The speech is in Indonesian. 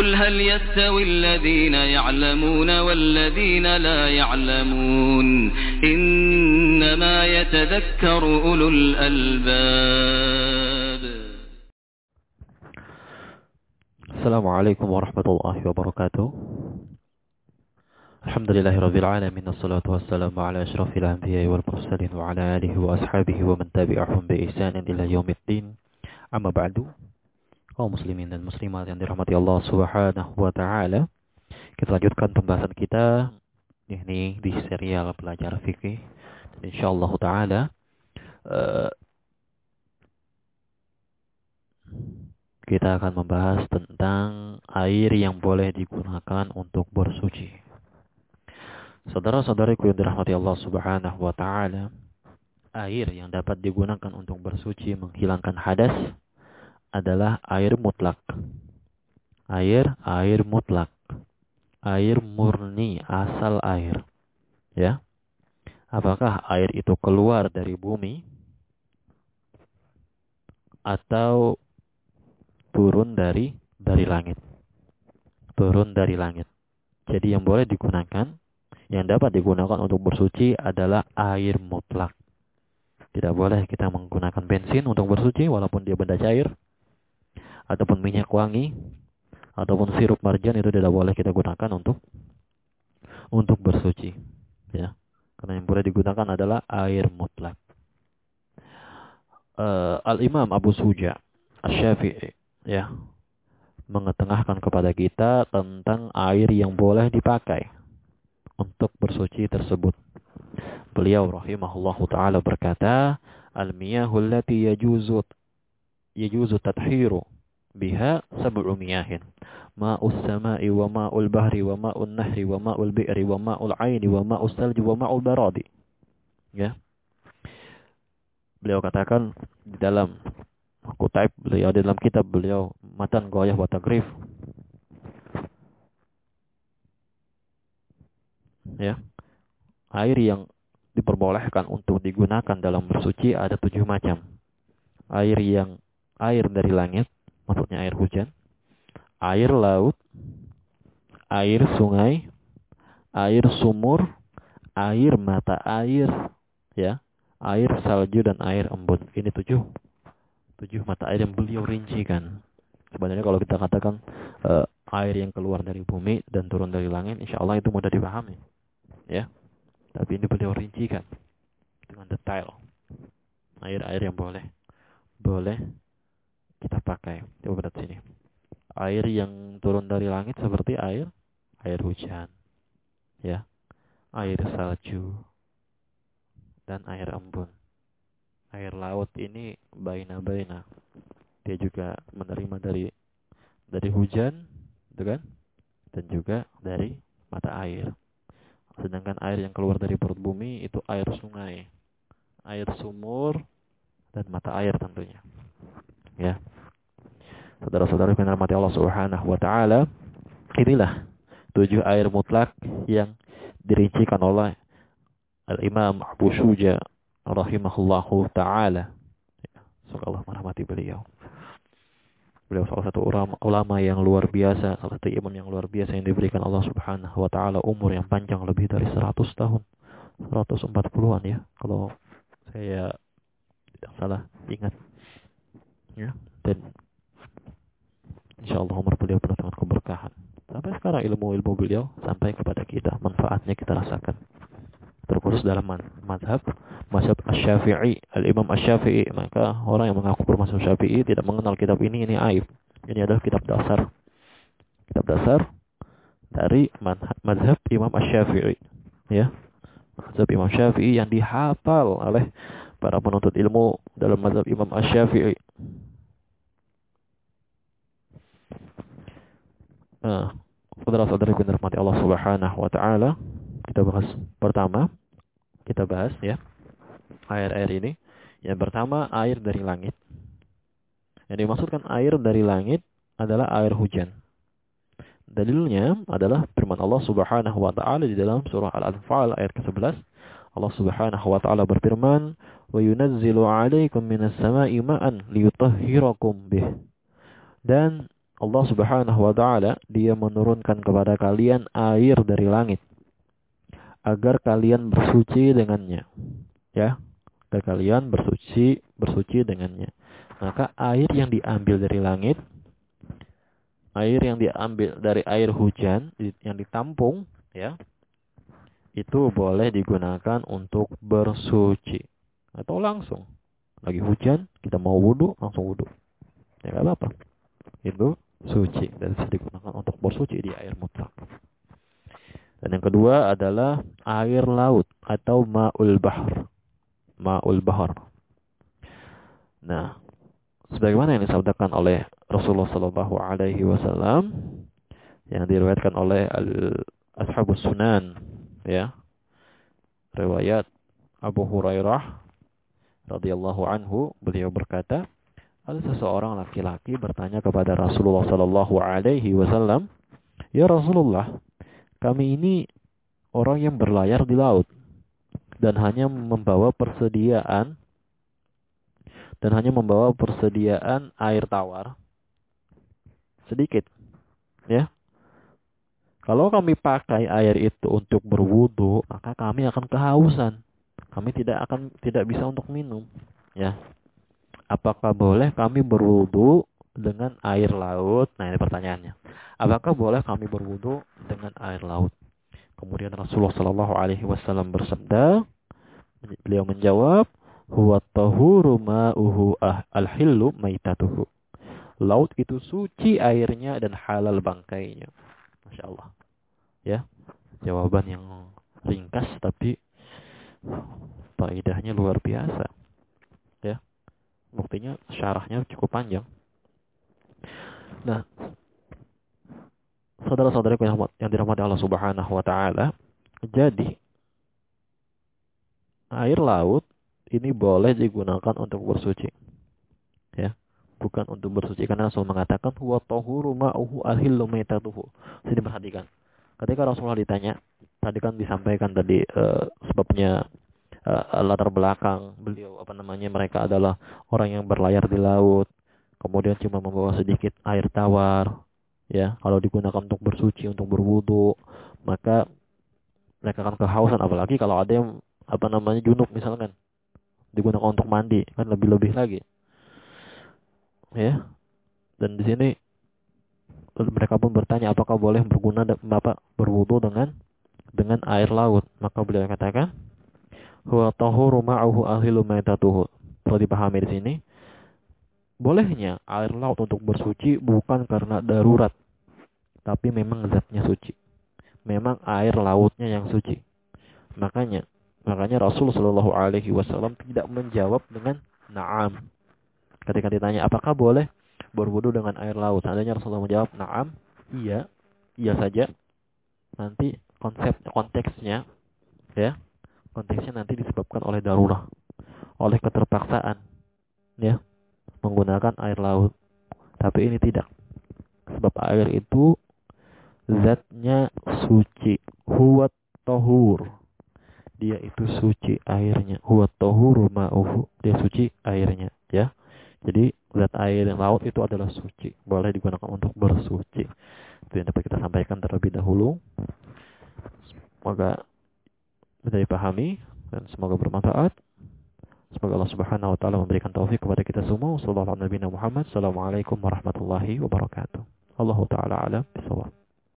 قل هل يستوي الذين يعلمون والذين لا يعلمون إنما يتذكر أولو الألباب. السلام عليكم ورحمة الله وبركاته. الحمد لله رب العالمين الصلاة والسلام على أشرف الأنبياء والمرسلين وعلى آله وأصحابه ومن تبعهم بإحسان إلى يوم الدين. أما بعد kaum muslimin dan muslimat yang dirahmati Allah Subhanahu wa taala. Kita lanjutkan pembahasan kita ini di serial belajar fikih. Insyaallah taala uh, kita akan membahas tentang air yang boleh digunakan untuk bersuci. Saudara-saudariku yang dirahmati Allah Subhanahu wa taala, air yang dapat digunakan untuk bersuci menghilangkan hadas adalah air mutlak. Air, air mutlak. Air murni, asal air. Ya. Apakah air itu keluar dari bumi atau turun dari dari langit? Turun dari langit. Jadi yang boleh digunakan, yang dapat digunakan untuk bersuci adalah air mutlak. Tidak boleh kita menggunakan bensin untuk bersuci walaupun dia benda cair ataupun minyak wangi ataupun sirup marjan itu tidak boleh kita gunakan untuk untuk bersuci ya. Karena yang boleh digunakan adalah air mutlak. Uh, al Imam Abu Suja Asy-Syafi'i ya mengetengahkan kepada kita tentang air yang boleh dipakai untuk bersuci tersebut. Beliau rahimahullahu taala berkata al-miyahul lati yajuzu yajuzu tadhiru biha sab'u miyahin ma'us sama'i wa ma'ul bahri wa ma'un nahri wa ma'ul bi'ri wa ma'ul aini wa ma'us salji wa ma'ul baradi. Ya. Beliau katakan di dalam kutaib beliau di dalam kitab beliau matan goyah wa tagrif. Ya. Air yang diperbolehkan untuk digunakan dalam bersuci ada tujuh macam. Air yang air dari langit maksudnya air hujan, air laut, air sungai, air sumur, air mata air, ya, air salju dan air embun. Ini tujuh, tujuh mata air yang beliau rincikan. Sebenarnya kalau kita katakan uh, air yang keluar dari bumi dan turun dari langit, insya Allah itu mudah dipahami, ya. Tapi ini beliau rincikan dengan detail. Air-air yang boleh, boleh kita pakai. Coba berat sini. Air yang turun dari langit seperti air air hujan. Ya. Air salju dan air embun. Air laut ini baina-baina. Dia juga menerima dari dari hujan, gitu kan? Dan juga dari mata air. Sedangkan air yang keluar dari perut bumi itu air sungai, air sumur, dan mata air tentunya. Ya. Saudara-saudara yang dirahmati Allah Subhanahu wa taala, inilah tujuh air mutlak yang dirincikan oleh Al-Imam Abu Suja rahimahullahu taala. Semoga Allah merahmati beliau. Beliau salah satu ulama yang luar biasa, salah satu imam yang luar biasa yang diberikan Allah Subhanahu wa taala umur yang panjang lebih dari 100 tahun. 140-an ya, kalau saya tidak salah ingat ya dan insya Allah umur beliau penuh dengan keberkahan. Sampai sekarang ilmu-ilmu beliau sampai kepada kita. Manfaatnya kita rasakan. Terkhusus dalam madhab mazhab asy-syafi'i. Al-imam asy-syafi'i maka orang yang mengaku bermazhab syafi'i tidak mengenal kitab ini ini aib. Ini adalah kitab dasar. Kitab dasar dari mazhab imam asy-syafi'i. Ya. Mazhab imam syafi'i yang dihafal oleh para penuntut ilmu dalam mazhab imam asy-syafi'i Nah, saudara-saudari yang dirahmati Allah Subhanahu wa taala, kita bahas pertama, kita bahas ya. Air-air ini. Yang pertama air dari langit. Yang dimaksudkan air dari langit adalah air hujan. Dalilnya adalah firman Allah Subhanahu wa taala di dalam surah Al-Anfal ayat ke-11. Allah Subhanahu wa taala berfirman, "Wa yunazzilu 'alaikum minas sama'i ma'an liyutahhirakum bih." Dan Allah Subhanahu wa taala dia menurunkan kepada kalian air dari langit agar kalian bersuci dengannya. Ya, agar kalian bersuci bersuci dengannya. Maka air yang diambil dari langit air yang diambil dari air hujan yang ditampung ya itu boleh digunakan untuk bersuci atau langsung lagi hujan kita mau wudhu langsung wudhu ya apa-apa itu suci dan bisa digunakan untuk bersuci di air mutlak. Dan yang kedua adalah air laut atau ma'ul bahr. Ma'ul bahr. Nah, sebagaimana yang disabdakan oleh Rasulullah Shallallahu Alaihi Wasallam yang diriwayatkan oleh al Ashabus Sunan, ya, riwayat Abu Hurairah radhiyallahu anhu beliau berkata, ada seseorang laki-laki bertanya kepada Rasulullah Sallallahu Alaihi Wasallam, ya Rasulullah, kami ini orang yang berlayar di laut dan hanya membawa persediaan dan hanya membawa persediaan air tawar sedikit, ya. Kalau kami pakai air itu untuk berwudu, maka kami akan kehausan. Kami tidak akan tidak bisa untuk minum, ya apakah boleh kami berwudu dengan air laut? Nah ini pertanyaannya. Apakah boleh kami berwudu dengan air laut? Kemudian Rasulullah Shallallahu Alaihi Wasallam bersabda, beliau menjawab, huwa tahuru ma'uhu ah al-hillu maitatuhu. Laut itu suci airnya dan halal bangkainya. Masya Allah. Ya, jawaban yang ringkas tapi faedahnya luar biasa. Buktinya syarahnya cukup panjang. Nah, saudara-saudari yang dirahmati Allah Subhanahu wa taala, jadi air laut ini boleh digunakan untuk bersuci. Ya, bukan untuk bersuci karena Rasul mengatakan huwa tahuru ma'uhu ahillu maitatuhu. Sini perhatikan. Ketika Rasulullah ditanya, tadi kan disampaikan tadi uh, sebabnya uh, latar belakang. Beliau apa namanya mereka adalah orang yang berlayar di laut kemudian cuma membawa sedikit air tawar ya. Kalau digunakan untuk bersuci untuk berwudu maka mereka akan kehausan. Apalagi kalau ada yang apa namanya junub misalkan digunakan untuk mandi kan lebih-lebih lagi. Ya. Dan di sini mereka pun bertanya apakah boleh berguna bapak berwudu dengan dengan air laut? Maka beliau katakan huwa tahuru ma'ahu ahilu maitatuhu. Perlu dipahami di sini. Bolehnya air laut untuk bersuci bukan karena darurat, tapi memang zatnya suci. Memang air lautnya yang suci. Makanya, makanya Rasul Shallallahu Alaihi Wasallam tidak menjawab dengan naam. Ketika ditanya apakah boleh berwudu dengan air laut, seandainya Rasulullah menjawab naam, iya, iya saja. Nanti konsep konteksnya, ya, konteksnya nanti disebabkan oleh darurat, oleh keterpaksaan, ya, menggunakan air laut. Tapi ini tidak. Sebab air itu zatnya suci. Huwa tohur. Dia itu suci airnya. Huwa tohur ma'uhu. Dia suci airnya. Ya. Jadi zat air yang laut itu adalah suci. Boleh digunakan untuk bersuci. Itu yang dapat kita sampaikan terlebih dahulu. Semoga bisa dipahami dan semoga bermanfaat. Semoga Allah Subhanahu wa taala memberikan taufik kepada kita semua. Sallallahu alaihi Muhammad. Assalamualaikum warahmatullahi wabarakatuh. Allah taala alam bisawab.